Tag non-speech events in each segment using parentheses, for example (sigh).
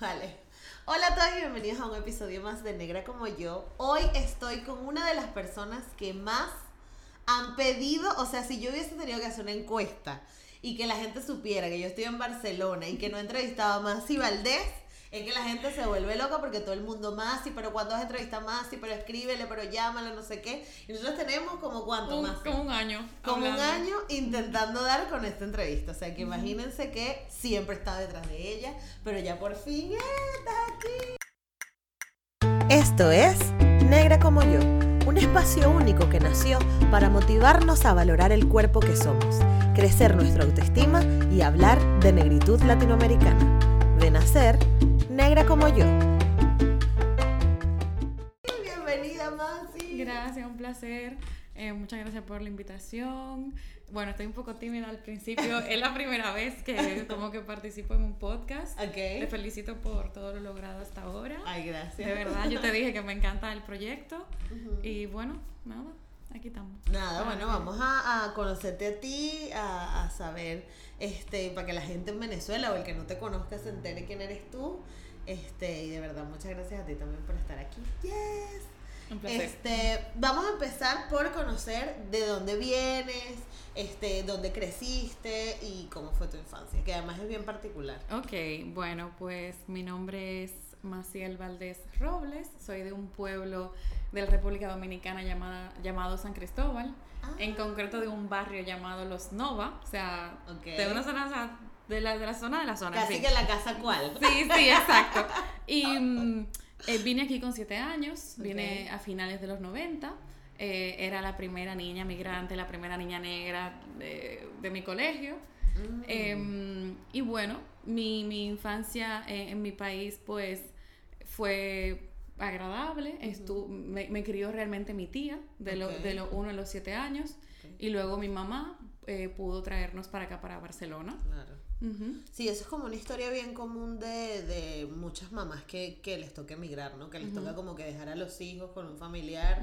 Vale. Hola a todos y bienvenidos a un episodio más de Negra como yo. Hoy estoy con una de las personas que más han pedido, o sea, si yo hubiese tenido que hacer una encuesta y que la gente supiera que yo estoy en Barcelona y que no he entrevistado a Masi Valdés, es que la gente se vuelve loca porque todo el mundo más, y pero cuando has entrevistado más, y pero escríbele, pero llámalo, no sé qué. Y nosotros tenemos como cuánto más. Como un año. Como un año intentando dar con esta entrevista. O sea que imagínense que siempre estaba detrás de ella, pero ya por fin está aquí. Esto es Negra como yo, un espacio único que nació para motivarnos a valorar el cuerpo que somos, crecer nuestra autoestima y hablar de negritud latinoamericana. De nacer negra como yo. Bienvenida, Masi. Gracias, un placer. Eh, muchas gracias por la invitación. Bueno, estoy un poco tímida al principio. (laughs) es la primera vez que como que participo en un podcast. Okay. Te felicito por todo lo logrado hasta ahora. Ay, gracias. De verdad, yo te dije que me encanta el proyecto. Y bueno, nada, aquí estamos. Nada, bueno, vamos a, a conocerte a ti, a, a, saber, este, para que la gente en Venezuela o el que no te conozca se entere quién eres tú. Este, y de verdad, muchas gracias a ti también por estar aquí. Yes. Un placer. Este, vamos a empezar por conocer de dónde vienes, este, dónde creciste y cómo fue tu infancia, que además es bien particular. Ok, bueno, pues mi nombre es Maciel Valdés Robles, soy de un pueblo de la República Dominicana llamada, llamado San Cristóbal, Ah. en concreto de un barrio llamado Los Nova, o sea, de una zona, de la, de la zona de la zona. en Casi fin. que la casa cuál. Sí, sí, exacto. (laughs) Y mm, eh, vine aquí con siete años, vine Ok. a finales de los 90. eh, era la primera niña migrante, la primera niña negra de, de mi colegio. Mm. Em, y bueno, mi, mi infancia eh, en mi país pues fue agradable. Estu- me, me crió realmente mi tía de, lo- Ok. de los 1 a los 7 años. Ok. Y luego mi mamá eh, pudo traernos para acá, para Barcelona. Claro. Ujú. Sí, eso es como una historia bien común de, de muchas mamás que, que les toca emigrar, ¿no? Que les toca como que dejar a los hijos con un familiar,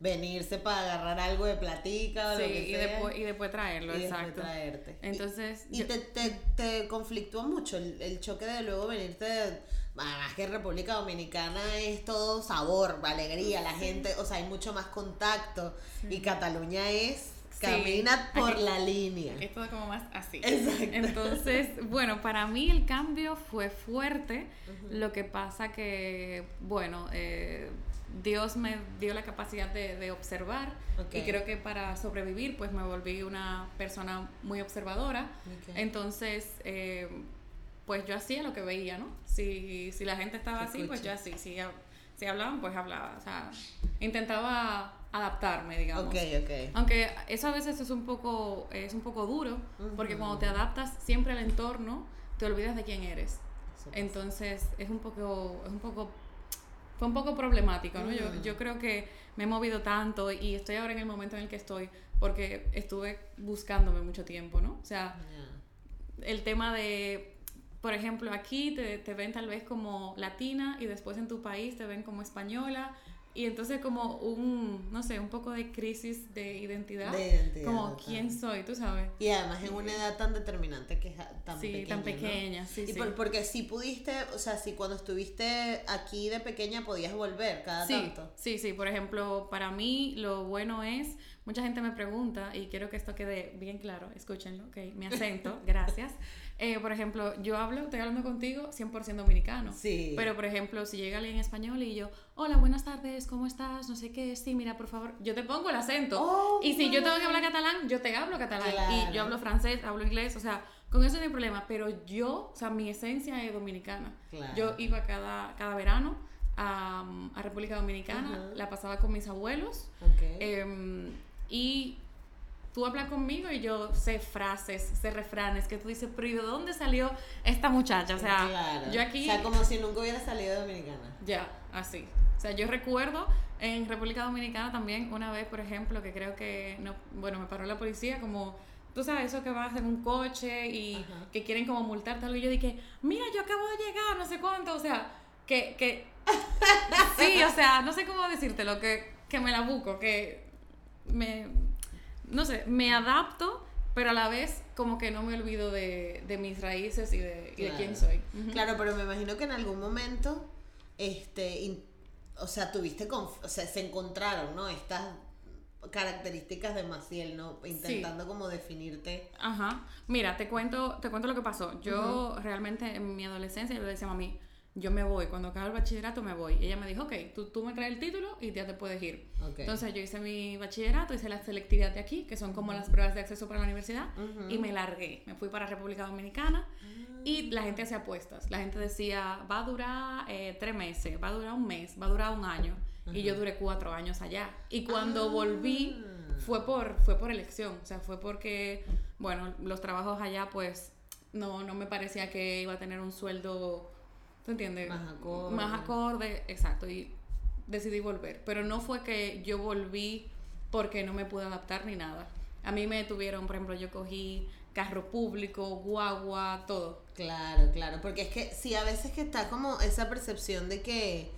venirse para agarrar algo de platica o Sí, lo que y sea. después, y después traerlo, y después exacto. traerte. Y- Entonces, Y, yo- te, te, te conflictúa mucho el, el choque de luego venirte. de- Además que República Dominicana es todo sabor, alegría, la gente, o sea, hay mucho más contacto. Y Cataluña es camina por aquí- la línea. es todo como más así. Exacto. Entonces, bueno, para mí el cambio fue fuerte. Lo que pasa que, bueno, eh, Dios me dio la capacidad de, de observar Ok. y creo que para sobrevivir, pues me volví una persona muy observadora. Ok. Entonces, eh, pues yo hacía lo que veía, ¿no? Si, si la gente estaba así, pues yo así. Si, si hablaban, pues hablaba. O sea, intentaba adaptarme, digamos. Ok, ok. Aunque eso a veces es un poco, es un poco duro, porque cuando te adaptas siempre al entorno, te olvidas de quién eres. Entonces es un poco, es un poco, fue un poco problemático, ¿no? Yo, yo creo que me he movido tanto y estoy ahora en el momento en el que estoy porque estuve buscándome mucho tiempo, ¿no? O sea, el tema de, por ejemplo, aquí te, te ven tal vez como latina y después en tu país te ven como española y entonces como un, no sé, un poco de crisis de identidad. De identidad, Como. ¿quién soy? Tú sabes. Y además en una edad tan determinante que es tan sí, pequeña. tan ¿no? pequeña, sí, Y sí. por- porque si pudiste, o sea, si cuando estuviste aquí de pequeña podías volver cada Sí, tanto. sí, sí. Por ejemplo, para mí lo bueno es, mucha gente me pregunta, y quiero que esto quede bien claro, escúchenlo, ok, mi acento, (laughs) gracias. Eh, por ejemplo, yo hablo, estoy hablando contigo 100% dominicano. Sí. Pero, por ejemplo, si llega alguien en español y yo, hola, buenas tardes, ¿cómo estás? No sé qué, sí, mira, por favor, yo te pongo el acento. Oh, y si yo tengo que hablar catalán, yo te hablo catalán. Claro. Y yo hablo francés, hablo inglés, o sea, con eso no hay problema. Pero yo, o sea, mi esencia es dominicana. Claro. Yo iba cada, cada verano a, a República Dominicana, Ujú. la pasaba con mis abuelos. Ok. em, y tú hablas conmigo y yo sé frases, sé refranes que tú dices, pero ¿y de dónde salió esta muchacha? O sea, Claro. yo aquí... O sea, como si nunca hubiera salido de Dominicana. Ya, así. O sea, yo recuerdo en República Dominicana también una vez, por ejemplo, que creo que, no, bueno, me paró la policía como, tú sabes, eso que vas en un coche y Ajá. que quieren como multarte algo y yo dije, mira, yo acabo de llegar, no sé cuánto, o sea, que, que, (laughs) sí, o sea, no sé cómo decírtelo, que, que me la busco, que me, no sé, me adapto pero a la vez como que no me olvido de, de mis raíces y de, y de Claro. quién soy. Claro, pero me imagino que en algún momento, este, in- o sea, tuviste, o sea, se encontraron, ¿no? Estas características de Maciel, ¿no? Intentando como definirte. Ajá. Mira, te cuento, te cuento lo que pasó. Yo realmente en mi adolescencia yo le decía a mami, yo me voy, cuando acabe el bachillerato me voy. Y ella me dijo, ok, tú, tú me traes el título y ya te puedes ir. Entonces yo hice mi bachillerato, hice la selectividad de aquí, que son como las pruebas de acceso para la universidad, y me largué. Me fui para República Dominicana y la gente hacía apuestas. La gente decía, va a durar eh, tres meses, va a durar un mes, va a durar un año. Y yo duré cuatro años allá. Y cuando Ah. volví, fue por, fue por elección. O sea, fue porque, bueno, los trabajos allá, pues, no, no me parecía que iba a tener un sueldo, ¿tú entiendes? Más acorde. Más acorde, exacto. Y decidí volver. Pero no fue que yo volví porque no me pude adaptar ni nada. A mí me tuvieron, por ejemplo, yo cogí carro público, guagua, todo. Claro, claro, porque es que sí, a veces que está como esa percepción de que,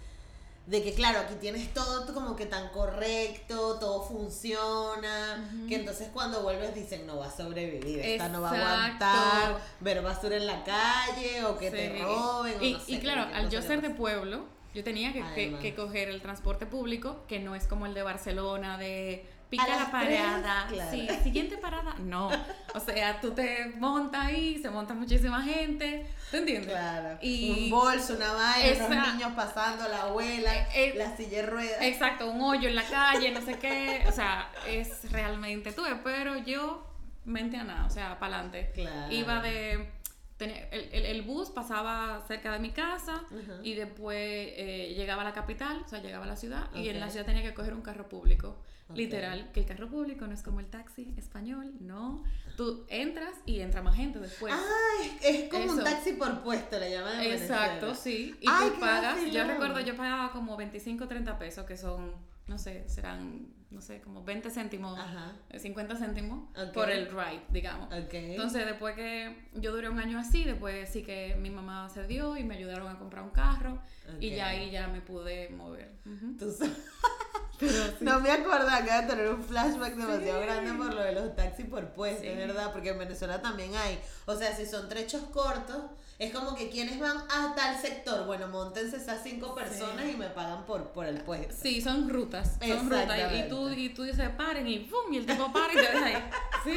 de que claro, aquí tienes todo como que tan correcto, todo funciona, que entonces cuando vuelves dicen no va a sobrevivir, esta no va a aguantar, ver basura en la calle o que te roben. o Y, no sé, y claro, al yo ser de pueblo, yo tenía que, que- que coger el transporte público, que no es como el de Barcelona, de pica A la parada. tres, claro. Sí, siguiente parada. No. O sea, tú te montas ahí, se monta muchísima gente. ¿Te entiendes? Claro, Y- un bolso, una vaina, unos niños pasando, la abuela, Eh, eh, la silla de ruedas. Exacto, un hoyo en la calle, no sé qué. O sea, es realmente tú, pero yo mente a nada, o sea, para adelante. Claro. Iba de. Tenía- el, el- el bus pasaba cerca de mi casa y después eh, llegaba a la capital, o sea, llegaba a la ciudad y en la ciudad tenía que coger un carro público. Literal, que el carro público no es como el taxi español, no. Tú entras y entra más gente después. Ah, es, es como un taxi por puesto, le llaman Exacto, Venezuela. sí. Y Ay, tú pagas, yo recuerdo, yo pagaba como 25 30 pesos, que son, no sé, serán, no sé, como 20 céntimos, Ajá. eh, 50 céntimos Ok. por el ride, digamos. Entonces, después que yo duré un año así, después sí que mi mamá se dio y me ayudaron a comprar un carro y ya ahí ya me pude mover. Ujú. Tú sabes- (laughs) Pero sí. No me acordaba que de tener un flashback demasiado grande por lo de los taxis por puesto, Sí. es verdad, porque en Venezuela también hay. O sea, si son trechos cortos, es como que quienes van a tal sector, bueno, montense esas cinco personas y me pagan por, por el puesto. Sí, son rutas, son rutas. Y, y tú, y tú dices paren y ¡pum! Y el tipo para y te deja ahí. (laughs) Sí.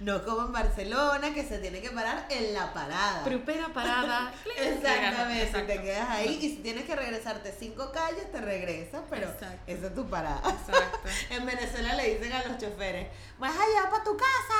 No como en Barcelona, que se tiene que parar en la parada. Primera parada. (laughs) Exactamente, Exacto. te quedas ahí y si tienes que regresarte cinco calles, te regresas, pero Exacto. esa es tu parada. Exacto. (laughs) En Venezuela le dicen a los choferes, vas allá para tu casa,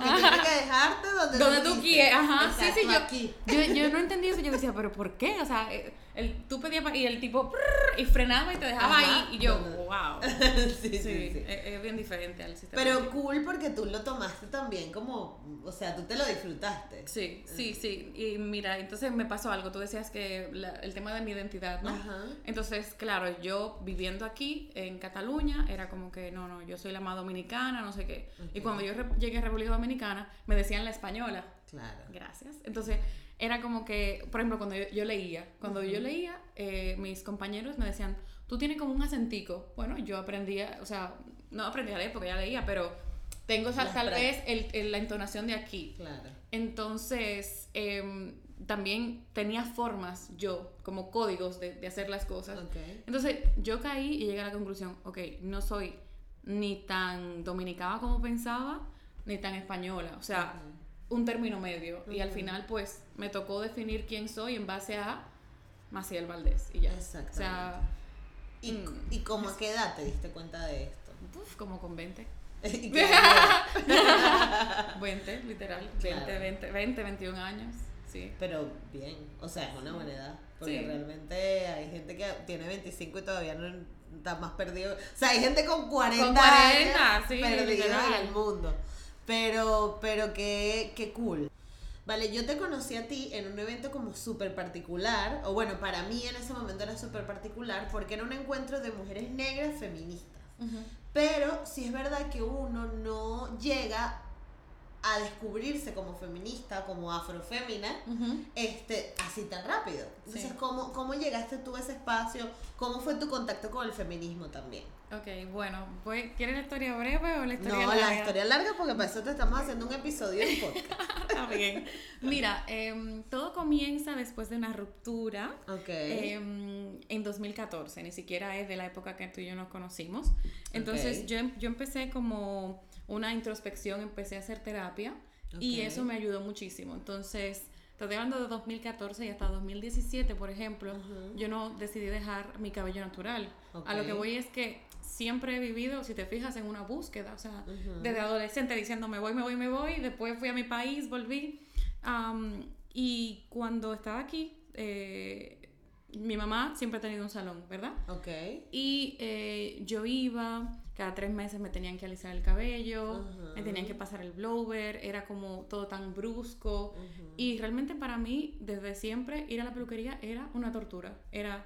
porque tienes que dejarte donde, Donde tú dices. quieras, ajá. Sí, Exacto, sí, yo, aquí. yo, yo no entendí eso. Yo decía, ¿pero por qué? O sea, eh, el, tú pedías y el tipo prrr, y frenaba y te dejaba Ajá. ahí. Y yo, No, wow. (laughs) sí, sí, Sí, sí. Es, es bien diferente al sistema. Pero cool porque tú lo tomaste también como, o sea, tú te lo disfrutaste. Sí, sí, sí. Y mira, entonces me pasó algo. Tú decías que la- el tema de mi identidad, ¿no? Ajá. Entonces, claro, yo viviendo aquí en Cataluña, era como que, no, no, yo soy la más dominicana, no sé qué. Y Ok. cuando yo llegué a República Dominicana, me decían la española. Claro. Gracias. Entonces, era como que, por ejemplo, cuando yo, yo leía, cuando yo leía, eh, mis compañeros me decían, tú tienes como un acentico. Bueno, yo aprendía, o sea, no aprendí a leer porque ya leía, pero tengo esa- tal vez el- el- la entonación de aquí. Claro. Entonces, em, también tenía formas yo, como códigos de, de hacer las cosas. Ok. Entonces, yo caí y llegué a la conclusión, ok, no soy ni tan dominicana como pensaba, ni tan española. O sea, un término medio. Y al final, pues, me tocó definir quién soy en base a Maciel Valdés. Y ya. O sea, Exactamente. ¿Y, mm. ¿Y cómo a qué edad te diste cuenta de esto? uf, como con 20. (laughs) ¿Y (laughs) qué edad? 20, literal. Claro. 20, 20, 20, 21 años. Sí. Pero bien, o sea, es una buena edad. Porque Sí. realmente hay gente que tiene 25 y todavía no está más perdido. O sea, hay gente con 40, Con 40, años sí, perdida en el mundo. Pero, pero qué, qué cool. Vale, yo te conocí a ti en un evento como súper particular, o bueno, para mí en ese momento era súper particular, porque era un encuentro de mujeres negras feministas. Ujú. Pero sí es verdad que uno no llega a descubrirse como feminista, como afrofémina, este, así tan rápido. Entonces, ¿cómo, ¿cómo llegaste tú a ese espacio? ¿Cómo fue tu contacto con el feminismo también? Ok, bueno, pues, ¿quieres la historia breve o la historia larga? No, la historia larga porque para eso te estamos haciendo un episodio podcast. (laughs) Está bien. Mira, em, todo comienza después de una ruptura okay. Em, en 2014, ni siquiera es de la época que tú y yo nos conocimos. Entonces yo, em, yo empecé como una introspección, empecé a hacer terapia y eso me ayudó muchísimo. Entonces, estoy hablando de 2014 y hasta 2017, por ejemplo, yo no decidí dejar mi cabello natural. A lo que voy es que siempre he vivido, si te fijas, en una búsqueda, o sea, desde adolescente diciendo me voy, me voy, me voy, después fui a mi país, volví. y cuando estaba aquí, eh, mi mamá siempre ha tenido un salón, ¿verdad? Ok. Y eh, yo iba, cada tres meses me tenían que alisar el cabello, me tenían que pasar el blower, era como todo tan brusco. Y realmente para mí, desde siempre, ir a la peluquería era una tortura. Era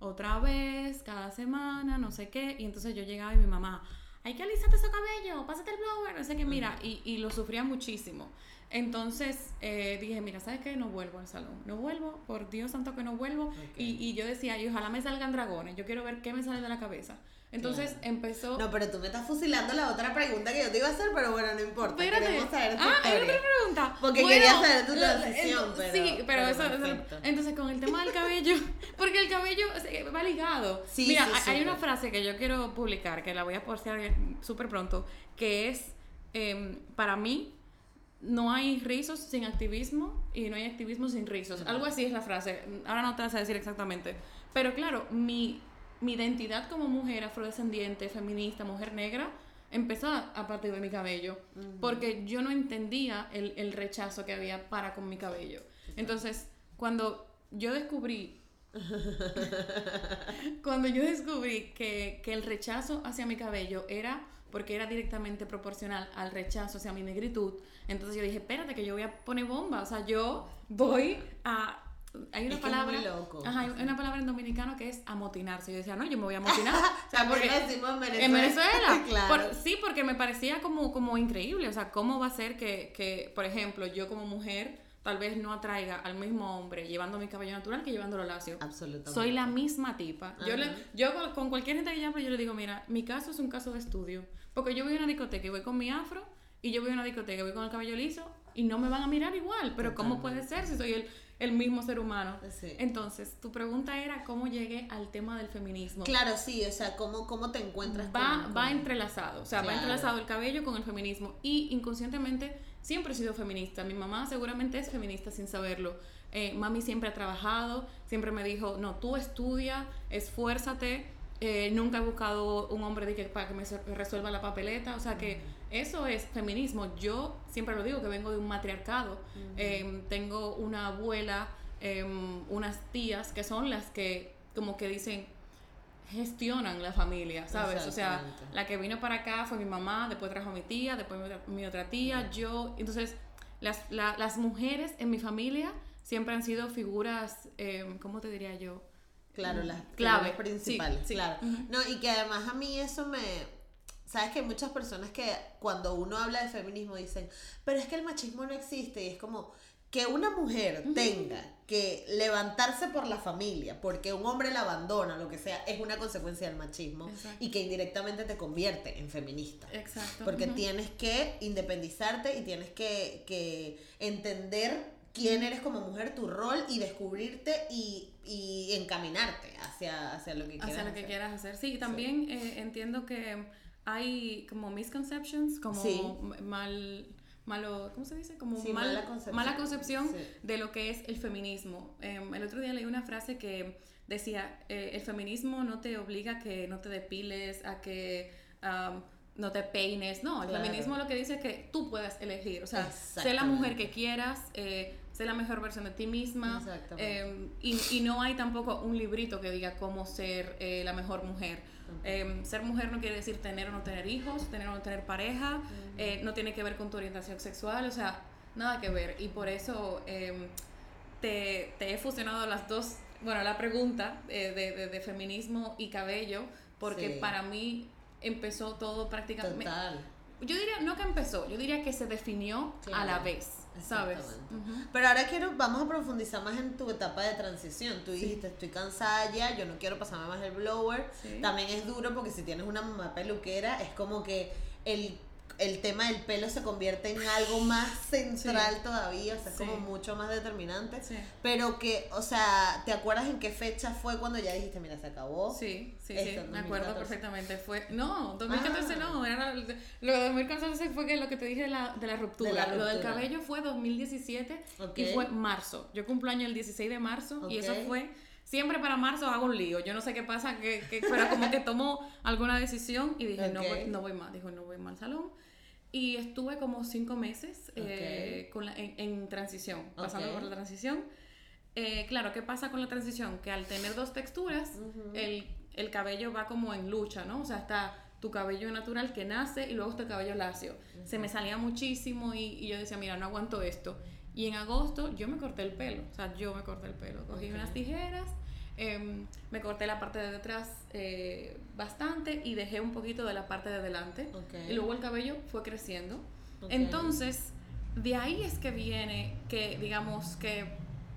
otra vez, cada semana, no sé qué. Y entonces yo llegaba y mi mamá, hay que alisarte ese cabello, pásate el blower, no sé qué, mira. Y, y lo sufría muchísimo. Entonces eh, dije, mira, ¿sabes qué? No vuelvo al salón. No vuelvo, por Dios santo que no vuelvo. Y, y, yo decía, y ojalá me salgan dragones. Yo quiero ver qué me sale de la cabeza. Entonces empezó. No, pero tú me estás fusilando la otra pregunta que yo te iba a hacer, pero bueno, no importa. Espérate. Queremos saber tu ah, hay otra pregunta. Porque quería saber tu transición, pero. Sí, pero, eso, Entonces, con el tema del cabello, (laughs) porque el cabello va ligado. Sí, Mira, hay una frase que yo quiero publicar, que la voy a postear súper pronto, que es: eh, para mí, no hay rizos sin activismo y no hay activismo sin rizos. Algo así es la frase. Ahora no te vas a decir exactamente. Pero claro, mi mi identidad como mujer afrodescendiente, feminista, mujer negra, empezó a partir de mi cabello, porque yo no entendía el, el, rechazo que había para con mi cabello. Entonces, cuando yo descubrí, (laughs) cuando yo descubrí que, que el rechazo hacia mi cabello era porque era directamente proporcional al rechazo hacia mi negritud, entonces yo dije, espérate que yo voy a poner bomba, o sea, yo voy a hay una palabra. Ajá, hay una palabra en dominicano que es amotinarse. Yo decía, no, yo me voy a amotinar. (laughs) o sea, porque en Venezuela. En Venezuela. (laughs) claro. sí, porque me parecía como, como increíble. O sea, ¿cómo va a ser que, que, por ejemplo, yo como mujer tal vez no atraiga al mismo hombre llevando mi cabello natural que llevándolo lacio? Absolutamente. Soy la misma tipa. Yo, le, yo con cualquier gente que llame, yo le digo, mira, mi caso es un caso de estudio. Porque yo voy a una discoteca y voy con mi afro, y yo voy a una discoteca y voy con el cabello liso, y no me van a mirar igual. Pero ¿cómo puede ser si soy el el mismo ser humano. Entonces, tu pregunta era cómo llegué al tema del feminismo. Claro, sí, o sea, cómo, cómo te encuentras. Va, va entrelazado, o sea, va entrelazado el cabello con el feminismo. Y inconscientemente siempre he sido feminista. Mi mamá seguramente es feminista sin saberlo. Eh, mami siempre ha trabajado, siempre me dijo, no, tú estudia, esfuérzate. Eh, nunca he buscado un hombre de que, para que me resuelva la papeleta. O sea que eso es feminismo. Yo siempre lo digo que vengo de un matriarcado. Em, tengo una abuela, em, unas tías que son las que como que dicen gestionan la familia, ¿sabes? O sea, la que vino para acá fue mi mamá, después trajo a mi tía, después mi otra tía, yo. Entonces, las, las mujeres en mi familia siempre han sido figuras, eh, ¿cómo te diría yo? Claro, las claves principales. Claro. No, y que además a mí eso me Sabes que hay muchas personas que cuando uno habla de feminismo dicen, pero es que el machismo no existe y es como que una mujer tenga que levantarse por la familia porque un hombre la abandona, lo que sea, es una consecuencia del machismo y que indirectamente te convierte en feminista. Exacto. Porque tienes que independizarte y tienes que, que entender quién eres como mujer, tu rol y descubrirte y, y encaminarte hacia, hacia lo que quieras hacer. Hacia lo que quieras hacer. Sí, también eh, entiendo que hay como misconceptions, como mal malo, ¿cómo se dice? Como mala concepción, mala concepción de lo que es el feminismo. Em, el otro día leí una frase que decía, eh, el feminismo no te obliga a que no te depiles, a que no te peines, no, el feminismo lo que dice es que tú puedes elegir, o sea, sé la mujer que quieras, eh, sé la mejor versión de ti misma, em, y, y, no hay tampoco un librito que diga cómo ser eh, la mejor mujer Em, ser mujer no quiere decir tener o no tener hijos, tener o no tener pareja, eh, no tiene que ver con tu orientación sexual, o sea, nada que ver. Y por eso em, te, he fusionado las dos, bueno, la pregunta eh, de, feminismo y cabello, porque para mí empezó todo prácticamente... Total. yo diría, no que empezó, yo diría que se definió a la vez, ¿sabes? Pero ahora quiero, vamos a profundizar más en tu etapa de transición. Tú Sí. dijiste, estoy cansada ya, yo no quiero pasarme más el blower. Sí. También es duro porque si tienes una mamá peluquera, es como que el, el tema del pelo se convierte en algo más central Sí. todavía, o sea, es Sí. como mucho más determinante. Sí. Pero que, o sea, ¿te acuerdas en qué fecha fue cuando ya dijiste, mira, se acabó? Sí, sí, Esto, sí, en me acuerdo 2014. perfectamente. Fue, no, 2014 Ah. no, era lo de 2014 fue que lo que te dije de la, de la ruptura. De la Lo del cabello fue 2017 Ok. y fue marzo. Yo cumplo año el 16 de marzo y eso fue, siempre para marzo hago un lío. Yo no sé qué pasa, que, que pero como que tomó alguna decisión y dije, no, voy, no voy más, dijo, no voy más al salón. Y estuve como cinco meses eh, con la- en, en transición, pasando Ok. por la transición. Eh, claro, ¿qué pasa con la transición? Que al tener dos texturas, Ujú. el, el cabello va como en lucha, ¿no? O sea, está tu cabello natural que nace y luego está el cabello lacio. Se me salía muchísimo y, y yo decía, mira, no aguanto esto. Y en agosto yo me corté el pelo, o sea, yo me corté el pelo. Cogí Ok. unas tijeras, em, me corté la parte de detrás eh, bastante y dejé un poquito de la parte de delante. Ok. Y luego el cabello fue creciendo. Ok. Entonces, de ahí es que viene que, digamos, que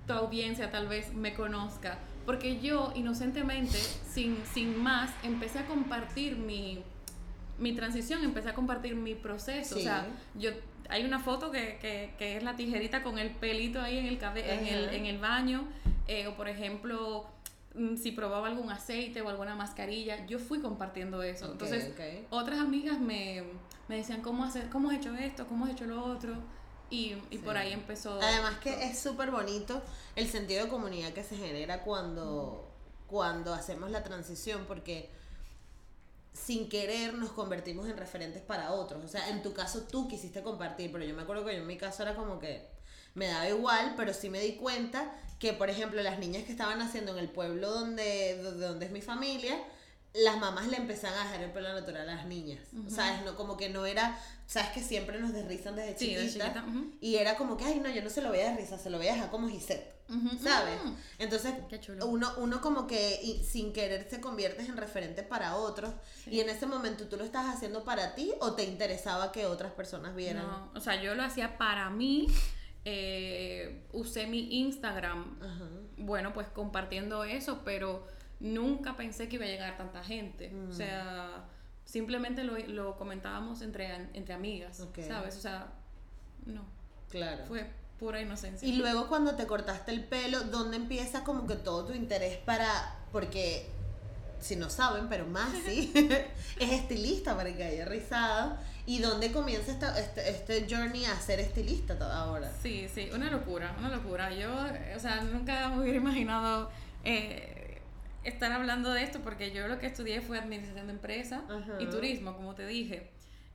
tu audiencia tal vez me conozca. Porque yo, inocentemente, sin, sin más, empecé a compartir mi, mi transición, empecé a compartir mi proceso. O sea, Sí. yo, hay una foto que, que, que es la tijerita con el pelito ahí en el, cabe- en el, en el baño. eh, o, por ejemplo, si probaba algún aceite o alguna mascarilla, yo fui compartiendo eso. Entonces, otras amigas me, me decían, ¿cómo, hacer, ¿cómo has hecho esto? ¿Cómo has hecho lo otro? Y, y por ahí empezó. Además que es súper bonito el sentido de comunidad que se genera cuando, cuando hacemos la transición, porque sin querer nos convertimos en referentes para otros. O sea, en tu caso tú quisiste compartir, pero yo me acuerdo que yo en mi caso era como que me daba igual, pero sí me di cuenta que, por ejemplo, las niñas que estaban haciendo en el pueblo donde, donde, es mi familia, las mamás le empezaban a dejar el pelo natural a las niñas. Ujú. ¿Sabes? No, como que no era, sabes que siempre nos desrizan desde Sí, de chiquita. chiquita, ujú. Y era como que, ay, no, yo no se lo voy a desrizar, se lo voy a dejar como Gisette. Ujú, ¿Sabes? ujú. Entonces, Qué chulo. uno, uno como que y- sin querer se conviertes en referente para otros. Sí. Y en ese momento tú lo estás haciendo para ti o te interesaba que otras personas vieran. No, o sea, yo lo hacía para mí. Eh, usé mi Instagram, Ajá. bueno, pues compartiendo eso, pero nunca pensé que iba a llegar tanta gente. Mm. O sea, simplemente lo, lo comentábamos entre, entre amigas. ¿sabes? O sea, no, Claro. fue pura inocencia. Y luego cuando te cortaste el pelo, ¿dónde empieza como que todo tu interés para... Porque, si no saben, pero más sí, (laughs) es estilista para que haya rizado. ¿Y dónde comienza esta, este, este journey a ser estilista ahora? Sí, sí, una locura, una locura. Yo, o sea, nunca me hubiera imaginado eh, estar hablando de esto porque yo lo que estudié fue administración de empresa Ajá. y turismo, como te dije.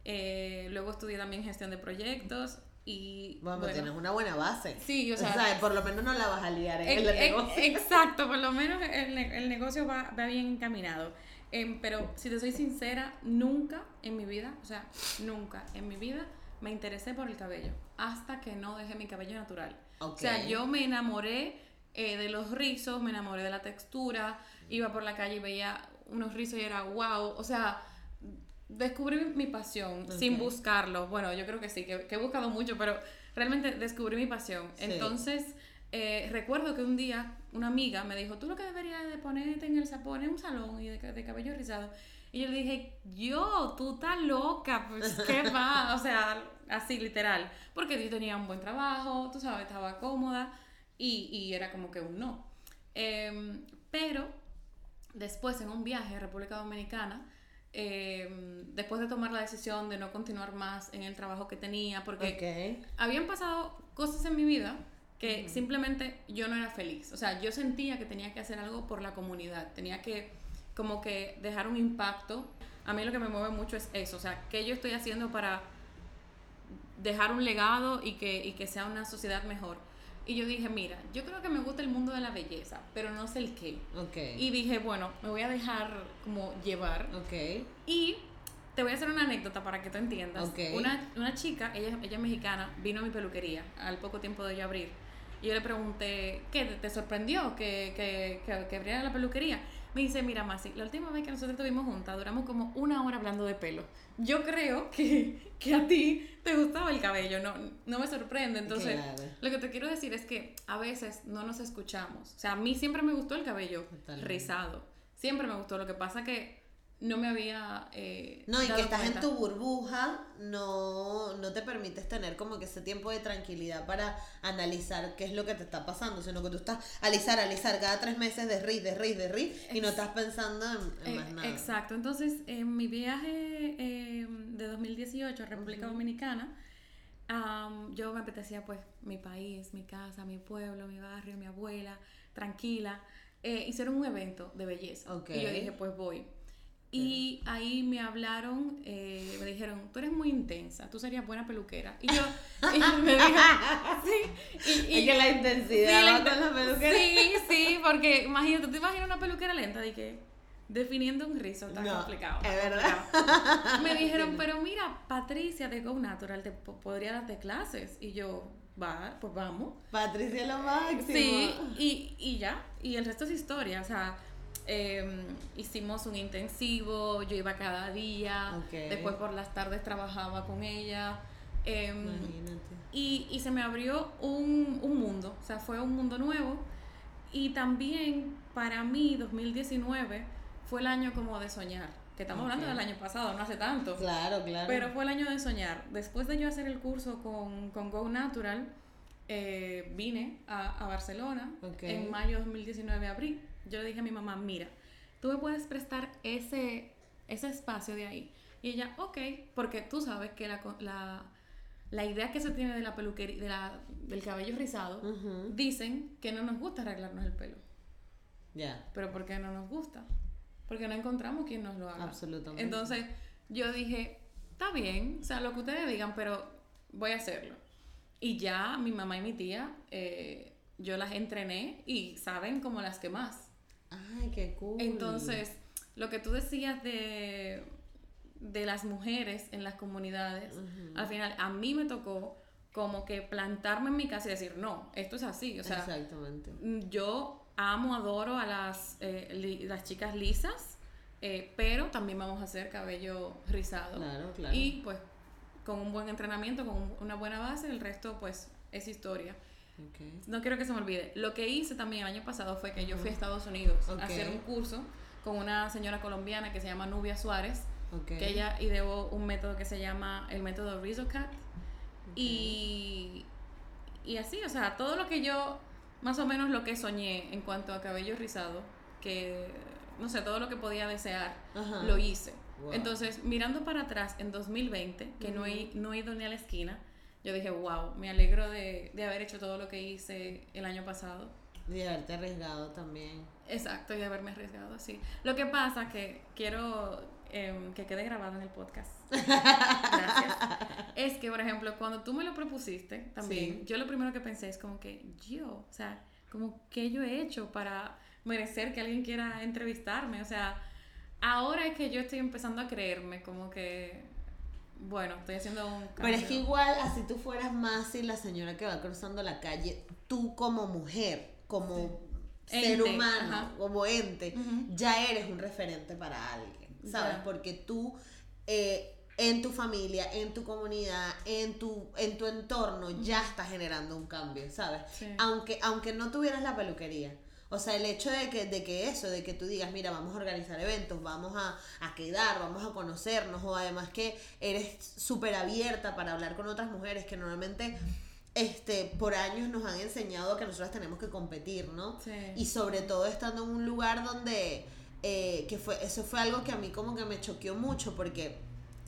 Eh, luego estudié también gestión de proyectos y... Bueno, bueno, tienes una buena base. Sí, o sea, por lo menos no la vas a liar en Ex- el ex- negocio. Exacto, por lo menos el, el negocio va, va bien encaminado. Em, pero si te soy sincera, nunca en mi vida, o sea, nunca en mi vida me interesé por el cabello hasta que no dejé mi cabello natural. O sea, yo me enamoré eh, de los rizos, me enamoré de la textura, iba por la calle y veía unos rizos y era wow, o sea, descubrí mi pasión sin buscarlo. Bueno, yo creo que sí, que, que he buscado mucho, pero realmente descubrí mi pasión. Sí. Entonces, eh, recuerdo que un día una amiga me dijo, tú lo que deberías de ponerte en el sapón es un salón y de, ca- de cabello rizado. Y yo le dije, yo, tú estás loca, pues qué (laughs) va, o sea, así literal. Porque yo tenía un buen trabajo, tú sabes, estaba cómoda y, y era como que un no. Em, pero después en un viaje a República Dominicana, em, después de tomar la decisión de no continuar más en el trabajo que tenía, porque habían pasado cosas en mi vida que simplemente yo no era feliz. O sea, yo sentía que tenía que hacer algo por la comunidad, tenía que como que dejar un impacto. A mí lo que me mueve mucho es eso, o sea, qué yo estoy haciendo para dejar un legado y que, y que sea una sociedad mejor. Y yo dije, mira, yo creo que me gusta el mundo de la belleza, pero no sé el qué. Ok. Y dije, bueno, me voy a dejar como llevar. ok. Y te voy a hacer una anécdota para que tú entiendas. Ok. Una, una chica, ella, ella es mexicana, vino a mi peluquería al poco tiempo de yo abrir. Y yo le pregunté, ¿qué? ¿Te sorprendió que, que, que, que abriera la peluquería? Me dice, mira, Masi, la última vez que nosotros estuvimos juntas, duramos como una hora hablando de pelo. Yo creo que, que a ti te gustaba el cabello, no, no me sorprende. Entonces, Claro. lo que te quiero decir es que a veces no nos escuchamos. O sea, a mí siempre me gustó el cabello Totalmente. rizado. Siempre me gustó. Lo que pasa que no me había. eh, No, y dado que estás cuenta. en tu burbuja, no, no te permites tener como que ese tiempo de tranquilidad para analizar qué es lo que te está pasando, sino que tú estás alisar, alisar cada tres meses de ris, de ris, de ris, y no estás pensando en, en Eh, más nada. Exacto, entonces en mi viaje eh, de 2018 a República Dominicana, am, yo me apetecía pues mi país, mi casa, mi pueblo, mi barrio, mi abuela, tranquila. Eh, hicieron un evento de belleza Ok. y yo dije pues voy. Y ahí me hablaron, eh, me dijeron, tú eres muy intensa, tú serías buena peluquera. Y yo, (laughs) y yo me dijo, sí. Y, y- es que la intensidad Sí, la con peluquera. Sí, sí, porque imagínate, ¿te imaginas una peluquera lenta? De que definiendo un rizo está No, complicado. es verdad. Me dijeron, pero mira, Patricia de Go Natural te po- podría darte clases. Y yo, va, pues vamos. Patricia lo máximo. Sí, y, y ya, y el resto es historia, o sea, em, hicimos un intensivo, yo iba cada día, Ok. después por las tardes trabajaba con ella, Imagínate. y, y se me abrió un, un mundo, o sea, fue un mundo nuevo, y también para mí 2019 fue el año como de soñar, que estamos hablando Ok. del año pasado, no hace tanto. Claro, claro. Pero fue el año de soñar. Después de yo hacer el curso con, con Go Natural, eh, vine a, a Barcelona Ok. en mayo de 2019, abril. Yo le dije a mi mamá, mira, tú me puedes prestar ese, ese espacio de ahí. Y ella, ok, porque tú sabes que la, la, la idea que se tiene de la peluquería, de la, del cabello rizado, dicen que no nos gusta arreglarnos el pelo. Ya. Pero ¿por qué no nos gusta? Porque no encontramos quien nos lo haga. Absolutamente. Entonces yo dije, está bien, o sea, lo que ustedes digan, pero voy a hacerlo. Y ya mi mamá y mi tía, eh, yo las entrené y saben como las que más. Ay, qué cool. Entonces, lo que tú decías de, de las mujeres en las comunidades, al final a mí me tocó como que plantarme en mi casa y decir, no, esto es así. O sea, Exactamente. Mm, Yo amo, adoro a las, eh, li- las chicas lisas, eh, pero también vamos a hacer cabello rizado. Claro, claro. Y pues con un buen entrenamiento, con un- una buena base, el resto pues es historia. Ok. No quiero que se me olvide. Lo que hice también el año pasado fue que yo fui a Estados Unidos a hacer un curso con una señora colombiana que se llama Nubia Suárez, Ok. que ella ideó un método que se llama el método RizoCat. Y, y así, o sea, todo lo que yo, más o menos lo que soñé en cuanto a cabello rizado, que, no sé, todo lo que podía desear, Ajá. lo hice. Wow. Entonces, mirando para atrás en 2020, que no, he, no he ido ni a la esquina, yo dije, wow, me alegro de, de haber hecho todo lo que hice el año pasado. Y haberte arriesgado también. Exacto, y de haberme arriesgado, sí. Lo que pasa que quiero em, que quede grabado en el podcast. (laughs) Gracias. Es que, por ejemplo, cuando tú me lo propusiste también, Sí. yo lo primero que pensé es como que yo, o sea, como que yo he hecho para merecer que alguien quiera entrevistarme. O sea, ahora es que yo estoy empezando a creerme como que, bueno, estoy haciendo un cambio. Pero es que igual, así tú fueras más y la señora que va cruzando la calle, tú como mujer, como ser Ente, humano, ajá. como ente, ya eres un referente para alguien, ¿sabes? Porque tú, eh, en tu familia, en tu comunidad, en tu, en tu entorno, ya estás generando un cambio, ¿sabes? Sí. Aunque, aunque no tuvieras la peluquería. O sea, el hecho de que, de que eso, de que tú digas, mira, vamos a organizar eventos, vamos a, a quedar, vamos a conocernos, o además que eres súper abierta para hablar con otras mujeres que normalmente este, por años nos han enseñado que nosotras tenemos que competir, ¿no? Sí. Y sobre todo estando en un lugar donde, eh, que fue, eso fue algo que a mí como que me choqueó mucho, porque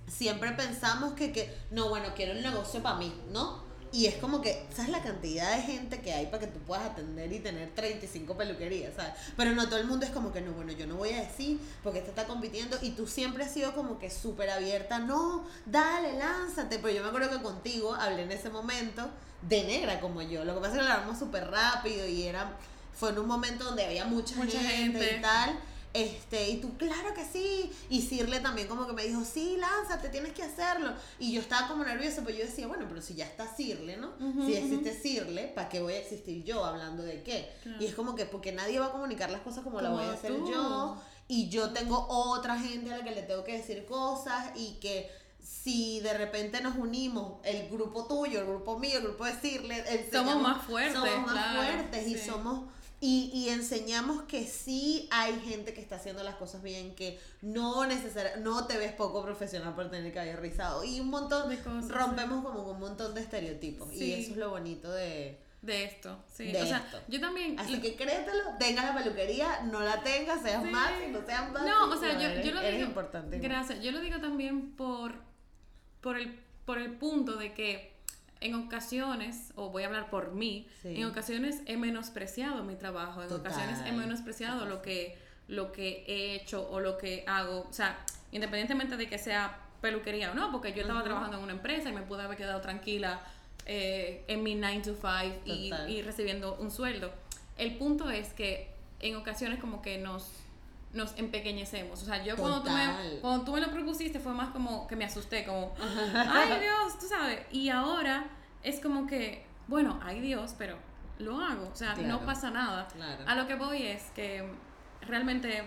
siempre pensamos que, que no, bueno, quiero el negocio para mí, ¿no? Y es como que, ¿sabes la cantidad de gente que hay para que tú puedas atender y tener 35 peluquerías, ¿sabes? Pero no todo el mundo es como que, no, bueno, yo no voy a decir porque este está compitiendo y tú siempre has sido como que súper abierta, no, dale, lánzate. Pero yo me acuerdo que contigo hablé en ese momento de negra como yo. Lo que pasa es que lo hablamos súper rápido y era, fue en un momento donde había mucha, Mucha gente, gente. y tal. Este, y tú, claro que sí. Y Cirle también como que me dijo, sí, lánzate, tienes que hacerlo. Y yo estaba como nerviosa, pero yo decía, bueno, pero si ya está Cirle, ¿no? si existe Cirle, ¿para qué voy a existir yo hablando de qué? Y es como que, porque nadie va a comunicar las cosas como, la voy a hacer yo. Y yo tengo otra gente a la que le tengo que decir cosas y que si de repente nos unimos, el grupo tuyo, el grupo mío, el grupo de Cirle, somos más fuertes. Somos más fuertes y somos y, y, enseñamos que sí hay gente que está haciendo las cosas bien, que no necesariamente, no te ves poco profesional por tener cabello rizado. Y un montón, de cosas, rompemos como un montón de estereotipos. Y eso es lo bonito de... De esto, sí. o sea, yo también... Así que créetelo, tengas la peluquería, no la tengas, seas más y no seas más. No, o sea, yo, yo, lo digo... importante. Gracias. Yo lo digo también por, por, el, por el punto de que en ocasiones, o voy a hablar por mí, en ocasiones he menospreciado mi trabajo, en ocasiones he menospreciado lo que, lo que he hecho o lo que hago, o sea, independientemente de que sea peluquería o no, porque yo estaba trabajando en una empresa y me pude haber quedado tranquila eh, en mi 9 to 5 y, y, recibiendo un sueldo. El punto es que en ocasiones como que nos nos empequeñecemos. O sea, yo cuando tú, me, cuando tú me lo propusiste fue más como que me asusté, como, (laughs) ay Dios, tú sabes. Y ahora es como que, bueno, ay Dios, pero lo hago. O sea, no pasa nada. A lo que voy es que realmente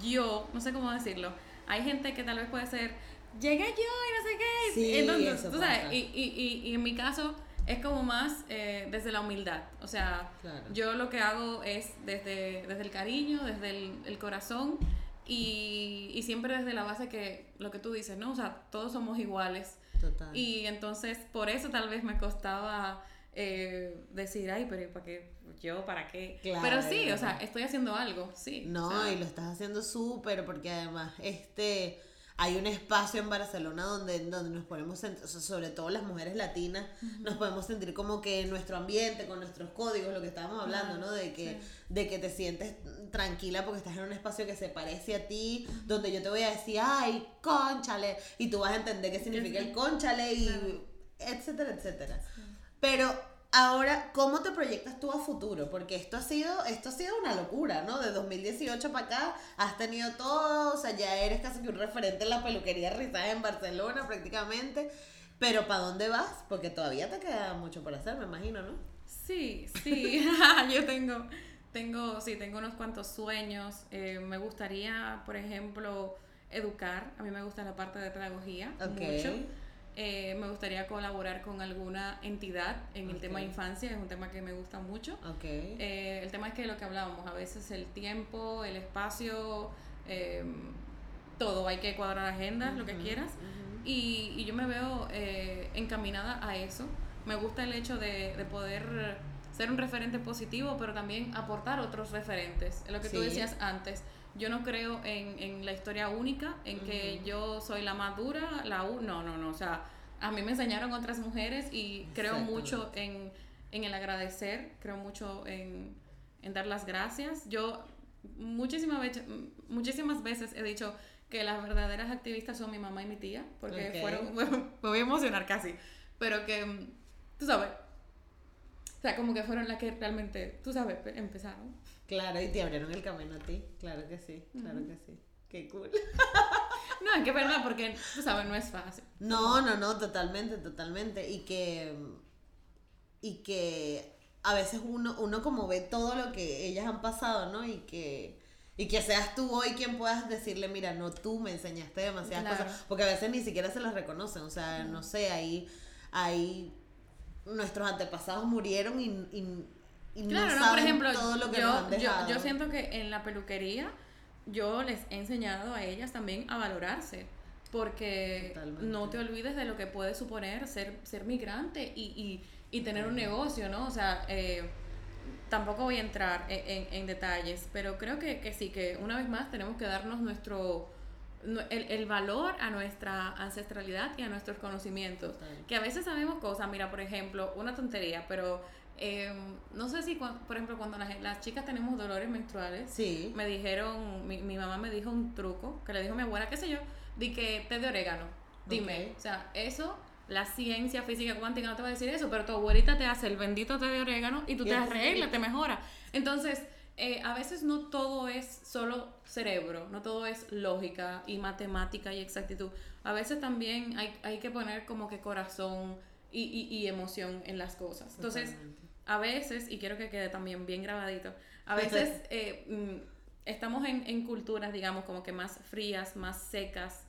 yo, no sé cómo decirlo, hay gente que tal vez puede ser, llegué yo y no sé qué. Sí, Entonces, tú sabes, y, y, y en mi caso es como más eh, desde la humildad. O sea, yo lo que hago es desde, desde el cariño, desde el, corazón y, y, siempre desde la base que lo que tú dices, ¿no? O sea, todos somos iguales. Total. Y entonces, por eso tal vez me costaba eh, decir, ay, pero ¿para qué? Yo, ¿para qué? pero sí, o sea, estoy haciendo algo, sí. No, y lo estás haciendo súper porque además, este hay un espacio en Barcelona donde, donde nos podemos sentir, sobre todo las mujeres latinas, nos podemos sentir como que en nuestro ambiente, con nuestros códigos, lo que estábamos hablando, ¿no? De que, de que te sientes tranquila porque estás en un espacio que se parece a ti, donde yo te voy a decir, ay, conchale, y tú vas a entender qué significa el conchale, y etcétera, etcétera. Pero Ahora, ¿cómo te proyectas tú a futuro? Porque esto ha sido, esto ha sido una locura, ¿no? De 2018 para acá has tenido todo, o sea, ya eres casi que un referente en la peluquería rizada en Barcelona prácticamente. Pero ¿para dónde vas? Porque todavía te queda mucho por hacer, me imagino, ¿no? Sí, sí, (laughs) yo tengo, tengo, sí, tengo unos cuantos sueños. Eh, me gustaría, por ejemplo, educar. A mí me gusta la parte de pedagogía mucho. Eh, me gustaría colaborar con alguna entidad en el tema de infancia, es un tema que me gusta mucho. Eh, el tema es que lo que hablábamos, a veces el tiempo, el espacio, eh, todo, hay que cuadrar agendas, lo que quieras. y, y, yo me veo encaminada a eso. Me gusta el hecho de, de, poder ser un referente positivo, pero también aportar otros referentes. Es lo que tú decías antes yo no creo en, en la historia única, en que yo soy la más dura, la U, no, no, no, o sea, a mí me enseñaron otras mujeres y creo mucho en, en, el agradecer, creo mucho en, en dar las gracias. Yo muchísimas veces, muchísimas veces he dicho que las verdaderas activistas son mi mamá y mi tía, porque fueron, (laughs) me voy a emocionar casi, pero que, tú sabes, o sea, como que fueron las que realmente, tú sabes, empezaron. Claro, y te abrieron el camino a ti. Claro que sí, claro que sí. Qué cool. (laughs) no, es que verdad, porque tú sabes, no es fácil. No, no, no, totalmente, totalmente. Y que. Y que a veces uno, uno como ve todo lo que ellas han pasado, ¿no? Y que. Y que seas tú hoy quien puedas decirle, mira, no, tú me enseñaste demasiadas cosas. Porque a veces ni siquiera se las reconocen. O sea, no sé, ahí, ahí nuestros antepasados murieron y claro, no, por ejemplo, yo, yo, yo siento que en la peluquería yo les he enseñado a ellas también a valorarse. Porque no te olvides de lo que puede suponer ser, ser migrante y, y, tener un negocio, ¿no? O sea, eh, tampoco voy a entrar en, en, detalles, pero creo que, que, sí, que una vez más tenemos que darnos nuestro el, el, valor a nuestra ancestralidad y a nuestros conocimientos. Que a veces sabemos cosas, mira, por ejemplo, una tontería, pero Em, no sé si, por ejemplo, cuando las, las, chicas tenemos dolores menstruales, sí. me dijeron, mi, mi, mamá me dijo un truco, que le dijo a mi abuela, qué sé yo, di que té de orégano. Dime, o sea, eso, la ciencia física cuántica no te va a decir eso, pero tu abuelita te hace el bendito té de orégano y tú te arreglas, te mejora. Entonces, eh, a veces no todo es solo cerebro, no todo es lógica y matemática y exactitud. A veces también hay, hay que poner como que corazón y, y, y emoción en las cosas. Entonces, Totalmente. A veces, y quiero que quede también bien grabadito, a veces eh, mm, estamos en, en culturas, digamos, como que más frías, más secas,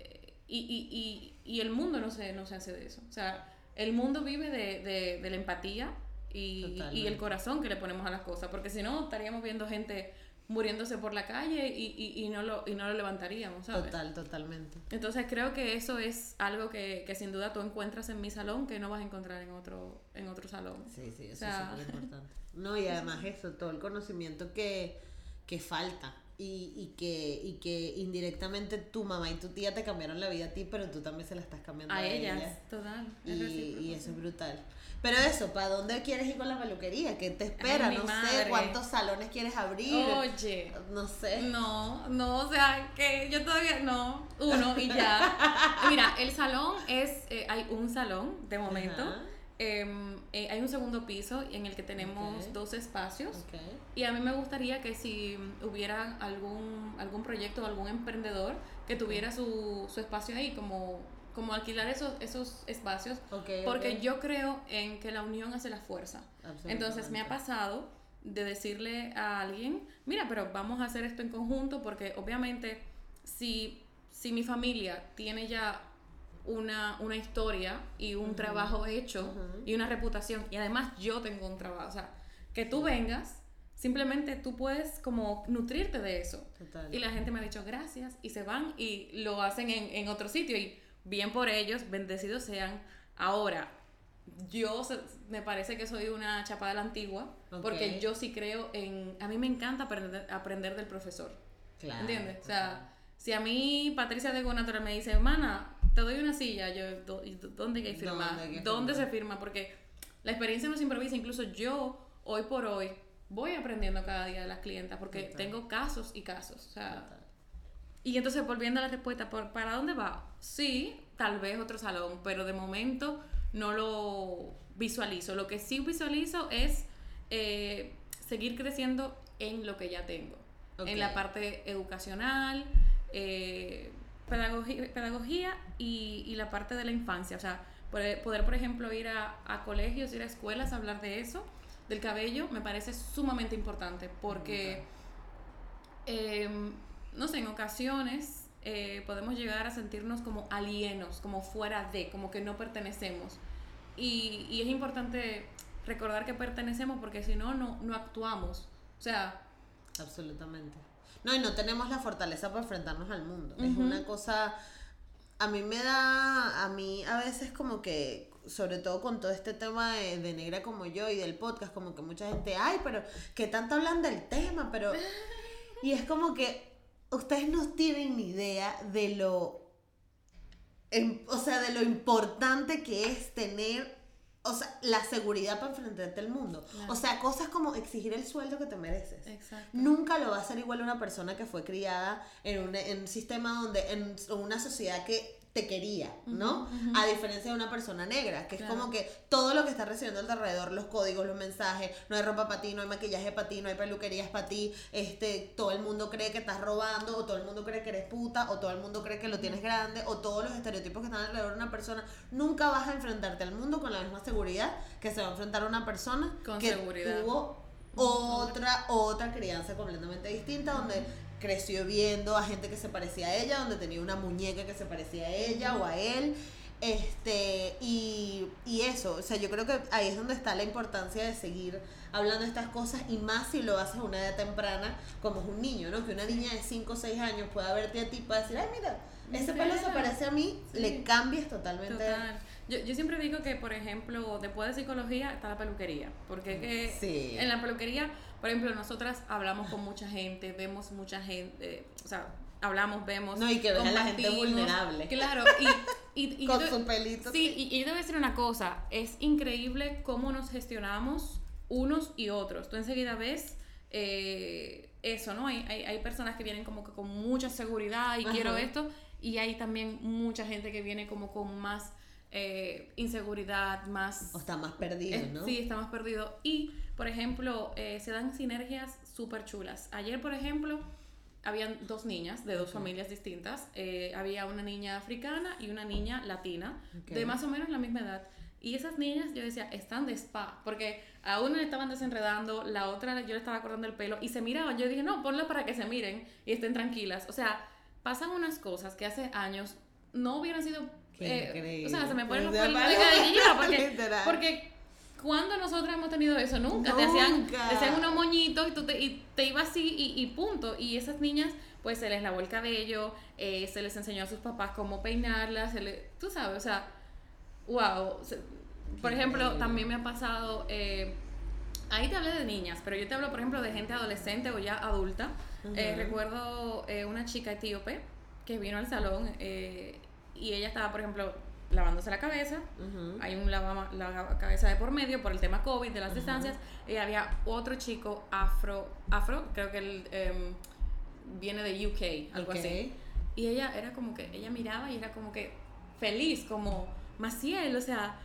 eh, y, y, y, y el mundo no se, no se hace de eso. O sea, el mundo vive de, de, de la empatía y, y el corazón que le ponemos a las cosas, porque si no estaríamos viendo gente muriéndose por la calle y, y, y no, lo, y no lo levantaríamos, ¿sabes? Total, totalmente. Entonces creo que eso es algo que, que sin duda tú encuentras en mi salón que no vas a encontrar en otro, en otro salón. Sí, sí, eso O sea- es súper importante. No, y (laughs) además eso, todo el conocimiento que, que falta y, y, que, y que indirectamente tu mamá y tu tía te cambiaron la vida a ti, pero tú también se la estás cambiando a, A ellas, ellas. total. Y, es y eso es brutal. Pero eso, ¿para dónde quieres ir con la peluquería? ¿Qué te espera? no madre. sé cuántos salones quieres abrir. Oye, No sé. no, no, o sea, que yo todavía no, uno y ya. (laughs) Mira, el salón es, eh, hay un salón de momento, Ajá. Em, eh, hay un segundo piso en el que tenemos Ok. dos espacios. Ok. Y a mí me gustaría que si hubiera algún, algún proyecto o algún emprendedor que tuviera su, su espacio ahí, como, como alquilar esos, esos espacios, Ok, porque yo creo en que la unión hace la fuerza. Entonces me ha pasado de decirle a alguien, mira, pero vamos a hacer esto en conjunto, porque obviamente si, si mi familia tiene ya una, una historia y un trabajo hecho y una reputación, y además yo tengo un trabajo, o sea, que tú vengas, simplemente tú puedes como nutrirte de eso. Total. Y la gente me ha dicho gracias y se van y lo hacen en, en otro sitio y bien por ellos, bendecidos sean. Ahora, yo me parece que soy una chapada de la antigua porque yo sí creo en... A mí me encanta aprender, aprender del profesor. Claro, ¿Entiendes? O sea, si a mí Patricia de Natural me dice, hermana, te doy una silla, yo, do- ¿dónde hay que firmar? ¿Dónde hay que ¿Dónde firmar? se firma? Porque la experiencia no se improvisa, incluso yo, hoy por hoy, voy aprendiendo cada día de las clientas porque Total. tengo casos y casos. O sea, Total. y entonces volviendo a la respuesta, ¿por, ¿para dónde va? Sí, tal vez otro salón, pero de momento no lo visualizo. Lo que sí visualizo es eh, seguir creciendo en lo que ya tengo. Ok. En la parte educacional, eh, pedagogía, pedagogía y, y la parte de la infancia. O sea, poder, poder, por ejemplo, ir a, a colegios, ir a escuelas, hablar de eso, del cabello, me parece sumamente importante porque eh, no sé, en ocasiones eh, podemos llegar a sentirnos como alienos, como fuera de, como que no pertenecemos. Y, y es importante recordar que pertenecemos porque si no, no, no actuamos. O sea, Absolutamente. No, y no tenemos la fortaleza para enfrentarnos al mundo. Es una cosa. A mí me da. A mí a veces, como que. Sobre todo con todo este tema de, de negra como yo y del podcast, como que mucha gente, ay, pero que tanto hablan del tema, pero. Y es como que ustedes no tienen ni idea de lo. em- o sea, de lo importante que es tener. O sea, la seguridad para enfrentarte al mundo. Claro. O sea, cosas como exigir el sueldo que te mereces. exacto. Nunca lo va a hacer igual una persona que fue criada en un, en un sistema donde, en una sociedad que te quería, ¿no? A diferencia de una persona negra, que Claro. es como que todo lo que está recibiendo alrededor, los códigos, los mensajes, no hay ropa para ti, no hay maquillaje para ti, no hay peluquerías para ti, este, todo el mundo cree que estás robando, o todo el mundo cree que eres puta, o todo el mundo cree que lo tienes grande, o todos los estereotipos que están alrededor de una persona. Nunca vas a enfrentarte al mundo con la misma seguridad que se va a enfrentar una persona Con que seguridad. tuvo otra, otra crianza completamente distinta, donde creció viendo a gente que se parecía a ella, donde tenía una muñeca que se parecía a ella o a él. Este, y, y eso, o sea, yo creo que ahí es donde está la importancia de seguir hablando de estas cosas y más si lo haces a una edad temprana, como es un niño, ¿no? Que una niña de 5 o 6 años pueda verte a ti para decir, ay, mira, ese pelo se parece a mí, Sí. le cambias totalmente. Total. Yo, yo siempre digo que, por ejemplo, después de psicología está la peluquería. Porque es que Sí. en la peluquería, por ejemplo, nosotras hablamos con mucha gente, vemos mucha gente, o sea, hablamos, vemos. No, y que a la gente vulnerable. Claro, y, y, y Con su pelito. Sí, y, y yo te voy a decir una cosa, es increíble cómo nos gestionamos unos y otros. Tú enseguida ves eh, eso, ¿no? Hay, hay, hay personas que vienen como que con mucha seguridad y Ajá. quiero esto, y hay también mucha gente que viene como con más eh, inseguridad, más... O está más perdido, ¿no? Sí, está más perdido. Y, por ejemplo, eh, se dan sinergias súper chulas. Ayer, por ejemplo, habían dos niñas de dos familias distintas. Eh, había una niña africana y una niña latina, de más o menos la misma edad. Y esas niñas, yo decía, están de spa, porque a una le estaban desenredando, la otra yo le estaba cortando el pelo y se miraban. Yo dije, no, ponla para que se miren y estén tranquilas. O sea, pasan unas cosas que hace años no hubieran sido... Eh, o sea, se me ponen los pelos de gallina porque, porque cuando nosotros hemos tenido eso? Nunca. Te, hacían, te hacían unos moñitos y, tú te, y te ibas así y, y, punto. Y esas niñas, pues se les lavó el cabello, eh, se les enseñó a sus papás cómo peinarlas, se le, tú sabes, o sea, wow. Por ejemplo, también me ha pasado, eh, ahí te hablé de niñas, pero yo te hablo, por ejemplo, de gente adolescente o ya adulta. Eh, recuerdo una chica etíope que vino al salón y ella estaba, por ejemplo, lavándose la cabeza, hay un lava la cabeza de por medio por el tema COVID, de las distancias, y había otro chico afro, afro, creo que él em, viene de UK, algo así. Y ella era como que, ella miraba y era como que feliz, como Maciel, o sea,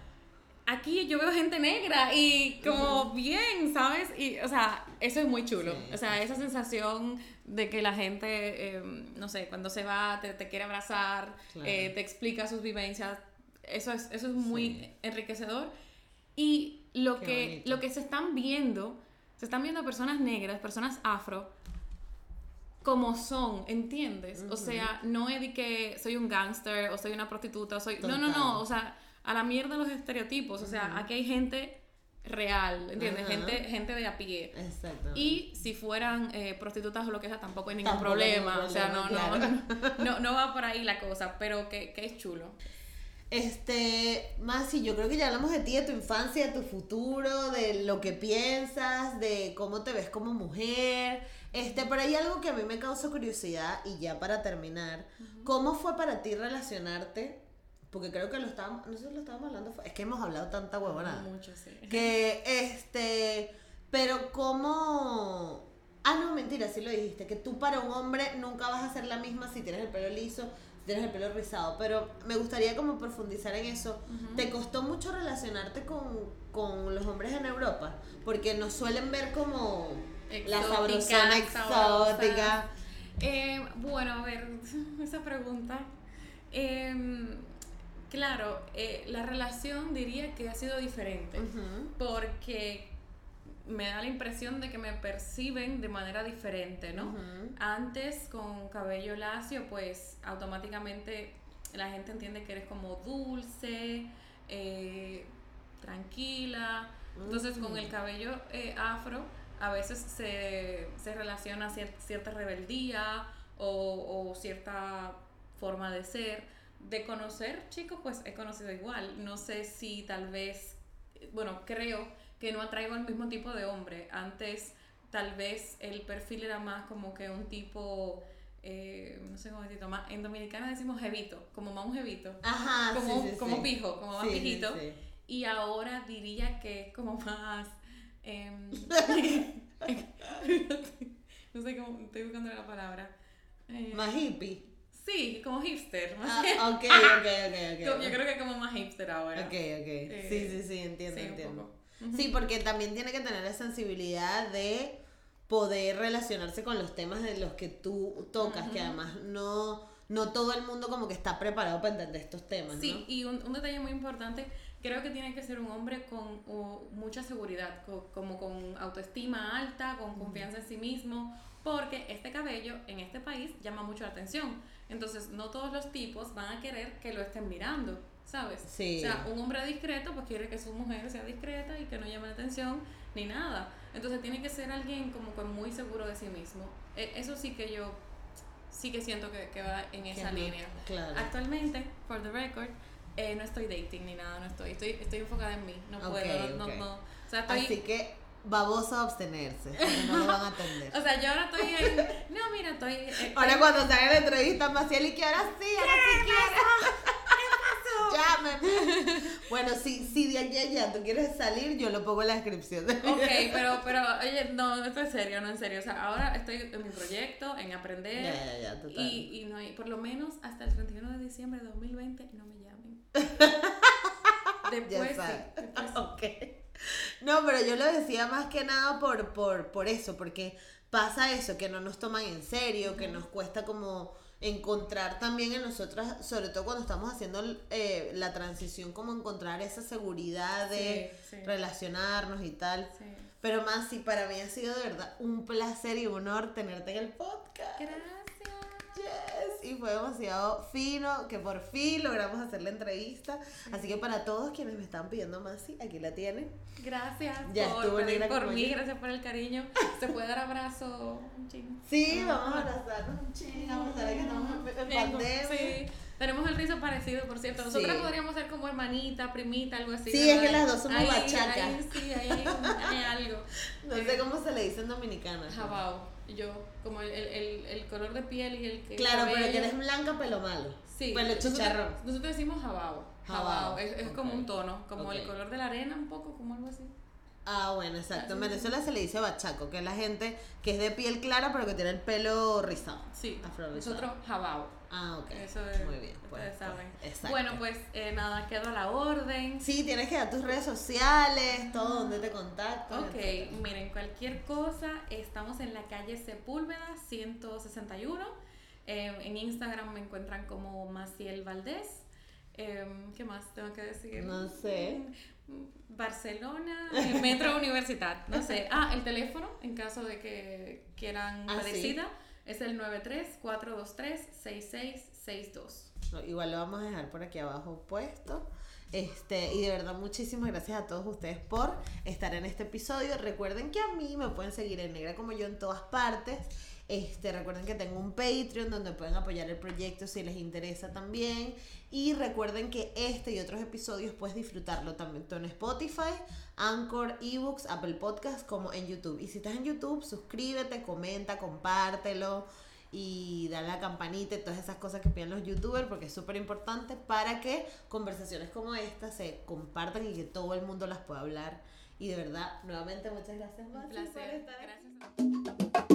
aquí yo veo gente negra y como bien, ¿sabes? Y, o sea, eso es muy chulo. o sea, esa sensación de que la gente, em, no sé, cuando se va, te, te quiere abrazar, eh, te explica sus vivencias, eso es, eso es muy enriquecedor. Y lo que, lo que se están viendo, se están viendo personas negras, personas afro, como son, ¿entiendes? O sea, no es de que soy un gángster o soy una prostituta, soy... No, no, no, o sea, a la mierda los estereotipos, o sea, aquí hay gente real, ¿entiendes? Gente, gente de a pie. Exacto. Y si fueran eh, prostitutas o lo que sea, tampoco hay ningún problema. O sea, no, no, no, no, va por ahí la cosa, pero que, que es chulo. Este, Masi, yo creo que ya hablamos de ti, de tu infancia, de tu futuro, de lo que piensas, de cómo te ves como mujer. Este, pero hay algo que a mí me causa curiosidad y ya para terminar, ¿cómo fue para ti relacionarte? Porque creo que lo estábamos, no sé si lo estábamos hablando, es que hemos hablado tanta huevonada. Mucho, sí. Que, este, pero cómo... Ah, no, mentira, sí lo dijiste, que tú para un hombre nunca vas a ser la misma si tienes el pelo liso, tienes el pelo rizado, pero me gustaría como profundizar en eso. ¿Te costó mucho relacionarte con, los hombres en Europa? Porque nos suelen ver como la sabrosona exótica. Eh, bueno, a ver, (laughs) esa pregunta. Em, claro, eh, la relación diría que ha sido diferente, porque me da la impresión de que me perciben de manera diferente, ¿no? Antes con cabello lacio, pues automáticamente la gente entiende que eres como dulce, eh, tranquila. Entonces con el cabello eh, afro a veces se, se relaciona cierta rebeldía o, o cierta forma de ser. De conocer chicos, pues he conocido igual. No sé si tal vez, bueno, creo que no atraigo al mismo tipo de hombre. Antes tal vez el perfil era más como que un tipo... Eh, no sé cómo decirlo, más, en dominicana decimos jevito, como más un jevito. Ajá, como, como pijo, como más pijito. Y ahora diría que es como más. Em, (laughs) (laughs) no sé cómo, estoy buscando la palabra. Eh, más hippie. Sí, como hipster. (laughs) Ah, ok, ok, ok, ok. Yo creo que como más hipster ahora. Ok, ok. Eh, sí, sí, sí, entiendo, entiendo. Sí, porque también tiene que tener la sensibilidad de poder relacionarse con los temas de los que tú tocas, que además no, no todo el mundo como que está preparado para entender estos temas. Sí, y un, detalle muy importante, creo que tiene que ser un hombre con mucha seguridad, como con autoestima alta, con confianza en sí mismo, porque este cabello en este país llama mucho la atención. Entonces, no todos los tipos van a querer que lo estén mirando. ¿sabes? Sí. O sea, un hombre discreto pues quiere que su mujer sea discreta y que no llame la atención ni nada. Entonces tiene que ser alguien como que muy seguro de sí mismo. E, eso sí que yo sí que siento que, que va en esa línea. Claro. Actualmente, for the record, eh, no estoy dating ni nada, no estoy. Estoy, estoy enfocada en mí. No puedo, no, no, O sea, estoy, Así que babosa abstenerse, no lo van a atender. (laughs) o sea, yo ahora estoy en... No, mira, estoy... Eh, (laughs) ahora cuando salga la entrevista, Maciel, y que ahora sí, ahora sí quiero. (laughs) Bueno, si, si de aquí allá tú quieres salir, yo lo pongo en la descripción. Ok, pero, pero, oye, no, esto es serio, no en serio. O sea, ahora estoy en mi proyecto, en aprender. Ya, ya, ya, total. Y, y no, y por lo menos hasta el 31 de diciembre de 2020 no me (laughs) Después sí. Ok. No, pero yo lo decía más que nada por, por, por eso, porque pasa eso, que no nos toman en serio, que nos cuesta como encontrar también en nosotras, sobre todo cuando estamos haciendo eh, la transición, como encontrar esa seguridad de Sí, sí. relacionarnos y tal. Sí. Pero más, sí, para mí ha sido de verdad un placer y un honor tenerte en el podcast. Gracias. Y fue demasiado fino que por fin logramos hacer la entrevista. Así que para todos quienes me están pidiendo más, sí, aquí la tienen. Gracias Ya por por como mí, gracias por el cariño. ¿Se puede dar abrazo? Un ching. Sí, vamos a abrazarnos un ching, vamos a ver que estamos en, pandemia. Sí. Tenemos el rizo parecido, por cierto. Nosotras Sí. podríamos ser como hermanita, primita, algo así. Sí, es ¿verdad? que las dos somos Ahí- bachacas. ahí sí, ahí hay, algo. (laughs) No sé cómo se le dice en dominicana. Jabao. Yo, como el, el, el, el color de piel y el que. Claro, pero que eres blanca, pelo malo. Sí, Pelo chicharrón. Nosotros, decimos jabao. Jabao, Jabao. Es, es como un tono, como el color de la arena, un poco, como algo así. Ah, bueno, exacto. En. Venezuela se le dice bachaco, que es la gente que es de piel clara, pero que tiene el pelo rizado. Sí, Afrorizado. nosotros jabao. Ah, ok. Eso es. Muy bien. Ustedes pues, saben. pues, exacto. Bueno, pues eh, nada, quedo a la orden. Sí, tienes que dar tus redes sociales, todo donde te contactan. Ok, etcétera. miren, cualquier cosa, estamos en la calle Sepúlveda 161. Eh, en Instagram me encuentran como Maciel Valdés. Em, ¿Qué más tengo que decir? No sé. Mm, Barcelona, Metro Universidad, no sé. Ah, el teléfono, en caso de que quieran Ah, pedir sí. cita, es el 93-423-6662. No, igual lo vamos a dejar por aquí abajo puesto. Este, y de verdad, muchísimas gracias a todos ustedes por estar en este episodio. Recuerden que a mí me pueden seguir en Negra como yo en todas partes. Este, recuerden que tengo un Patreon donde pueden apoyar el proyecto si les interesa también. Y recuerden que este y otros episodios puedes disfrutarlo también tanto en Spotify, Anchor, eBooks, Apple Podcasts como en YouTube. Y si estás en YouTube, suscríbete, comenta, compártelo y dale a la campanita y todas esas cosas que piden los youtubers porque es súper importante para que conversaciones como esta se compartan y que todo el mundo las pueda hablar. Y de verdad, nuevamente muchas gracias, Un Masi, por placer. estar aquí. Gracias.